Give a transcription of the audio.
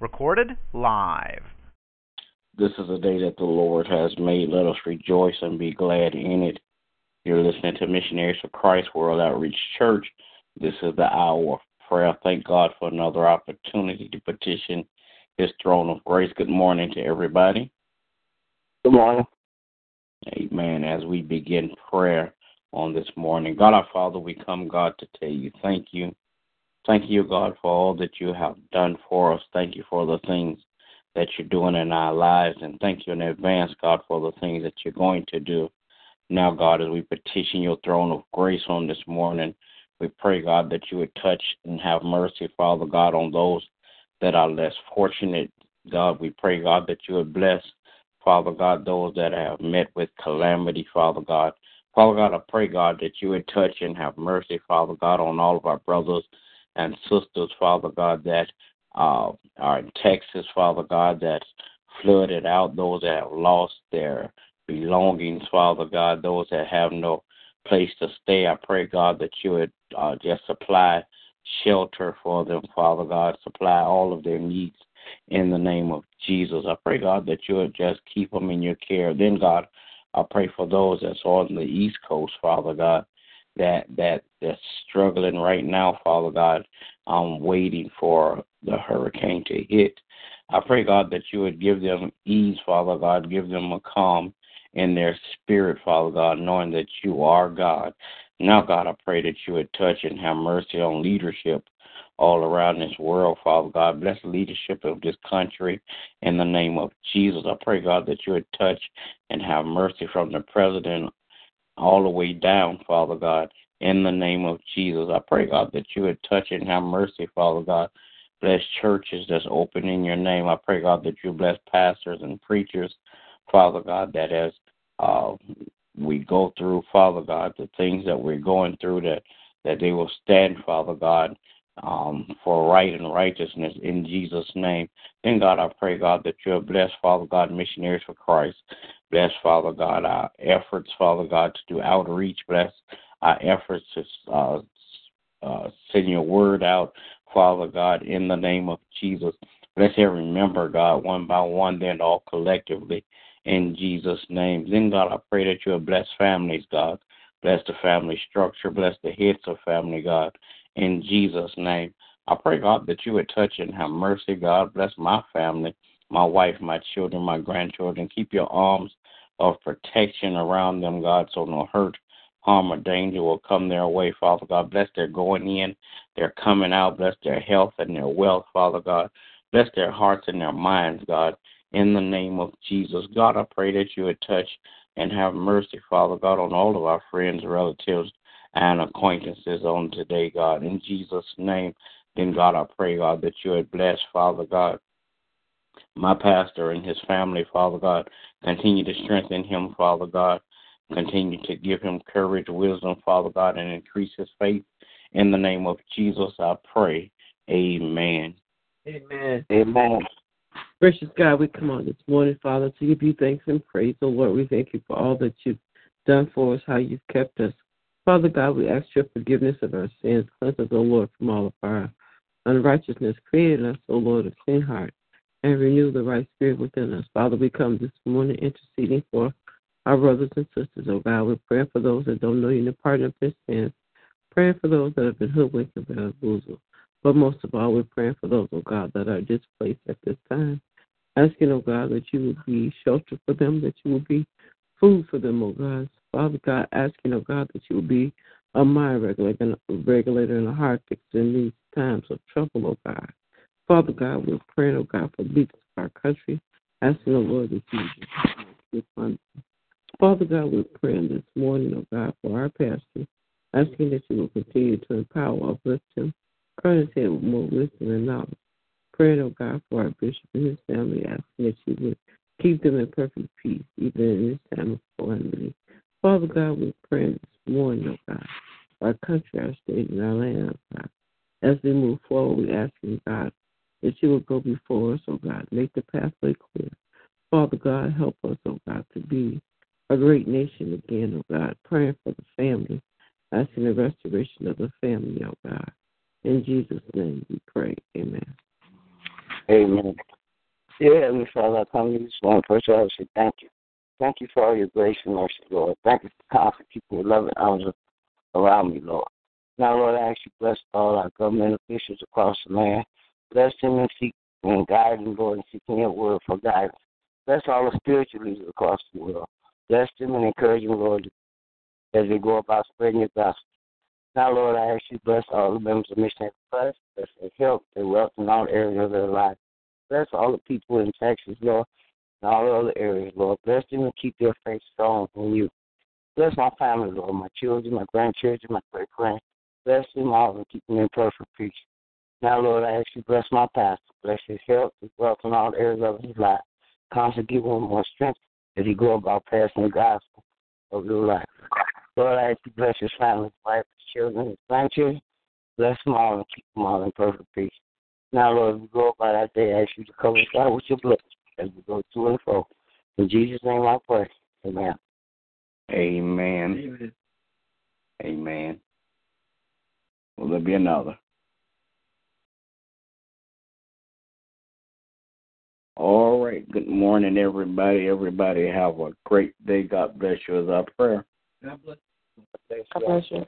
Recorded live. This is a day that the Lord has made. Let us rejoice and be glad in it. You're listening to Missionaries for Christ World Outreach Church. This is the hour of prayer. Thank God for another opportunity to petition His throne of grace. Good morning to everybody. Good morning. Amen. As we begin prayer on this morning, God our Father, we come, God, to tell you thank you. Thank you, God, for all that you have done for us. Thank you for the things that you're doing in our lives. And thank you in advance, God, for the things that you're going to do. Now, God, as we petition your throne of grace on this morning, we pray, God, that you would touch and have mercy, Father God, on those that are less fortunate. God, we pray, God, that you would bless, Father God, those that have met with calamity, Father God. Father God, I pray, God, that you would touch and have mercy, Father God, on all of our brothers and sisters, Father God, that uh, are in Texas, Father God, that's flooded out, those that have lost their belongings, Father God, those that have no place to stay. I pray, God, that you would uh, just supply shelter for them, Father God, supply all of their needs in the name of Jesus. I pray, God, that you would just keep them in your care. Then, God, I pray for those that's on the East Coast, Father God, that that that's struggling right now, Father God, um, waiting for the hurricane to hit. I pray, God, that you would give them ease, Father God, give them a calm in their spirit, Father God, knowing that you are God. Now, God, I pray that you would touch and have mercy on leadership all around this world, Father God. Bless the leadership of this country in the name of Jesus. I pray, God, that you would touch and have mercy from the president all the way down, Father God, in the name of Jesus. I pray, God, that you would touch and have mercy, Father God. Bless churches that's open in your name. I pray, God, that you bless pastors and preachers, Father God, that as uh, we go through, Father God, the things that we're going through, that that they will stand, Father God, um, for right and righteousness in Jesus' name. Then, God, I pray, God, that you'll bless, Father God, missionaries for Christ. Bless, Father God, our efforts, Father God, to do outreach. Bless our efforts to uh, uh, send your word out, Father God, in the name of Jesus. Bless every member, God, one by one, then all collectively, in Jesus' name. Then, God, I pray that you'll bless families, God. Bless the family structure. Bless the heads of family, God in Jesus' name. I pray, God, that you would touch and have mercy, God. Bless my family, my wife, my children, my grandchildren. Keep your arms of protection around them, God, so no hurt, harm, or danger will come their way, Father God. Bless their going in, their coming out. Bless their health and their wealth, Father God. Bless their hearts and their minds, God, in the name of Jesus. God, I pray that you would touch and have mercy, Father God, on all of our friends, relatives, and acquaintances on today, God. In Jesus' name, then, God, I pray, God, that you would bless, Father God, my pastor and his family, Father God. Continue to strengthen him, Father God. Continue to give him courage, wisdom, Father God, and increase his faith. In the name of Jesus, I pray. Amen. Amen. Amen. Gracious God, we come on this morning, Father, to give you thanks and praise. Oh Lord, we thank you for all that you've done for us, how you've kept us. Father God, we ask your forgiveness of our sins. Cleanse us, O Lord, from all of our unrighteousness. Create in us, O Lord, a clean heart and renew the right spirit within us. Father, we come this morning interceding for our brothers and sisters, oh God. We're praying for those that don't know you in the pardon of their sins. Praying for those that have been hoodwinked and bamboozled. But most of all, we're praying for those, oh God, that are displaced at this time. Asking, oh God, that you would be shelter for them, that you would be food for them, O God. Father God, asking, oh God, that you would be a mind regulator, regulator and a heart fixer in these times of trouble, oh God. Father God, we're praying, oh God, for the leaders of our country, asking, oh Lord, that you. Father God, we're praying this morning, oh God, for our pastor, asking that you will continue to empower, uplift him, furnish him with more wisdom and knowledge. Praying, oh God, for our bishop and his family, asking that you would keep them in perfect peace, even in this time of calamity. Father God, we pray this morning, oh God, our country, our state, and our land, oh God. As we move forward, we ask you, God, that you will go before us, oh God, make the pathway clear. Father God, help us, oh God, to be a great nation again, oh God, praying for the family, asking the restoration of the family, oh God. In Jesus' name we pray. Amen. Amen. Dear Heavenly Father, I come to you this morning. First of all, I say thank you. Thank you for all your grace and mercy, Lord. Thank you for constant keeping your loving arms around me, Lord. Now, Lord, I ask you bless all our government officials across the land. Bless them and seek and guide them, Lord, and seeking your word for guidance. Bless all the spiritual leaders across the world. Bless them and encourage them, Lord, as they go about spreading your gospel. Now, Lord, I ask you bless all the members of Missionary Plus, bless their health, their wealth, and all areas of their life. Bless all the people in Texas, Lord, and all the other areas, Lord. Bless them and keep their faith strong in you. Bless my family, Lord, my children, my grandchildren, my great grand. Bless them all and keep them in perfect peace. Now, Lord, I ask you bless my pastor. Bless his health, his wealth, and all areas of his life. Constantly give him more strength as he go about passing the gospel of your life. Lord, I ask you bless his family, his wife, his children, his grandchildren. Bless them all and keep them all in perfect peace. Now, Lord, as we go about our day, I ask you to cover us all with your blood as we go to and fro. In Jesus' name I pray. Amen. Amen. Amen. Amen. Will there be another? All right. Good morning, everybody. Everybody have a great day. God bless you. Is our prayer. God bless you. God bless you.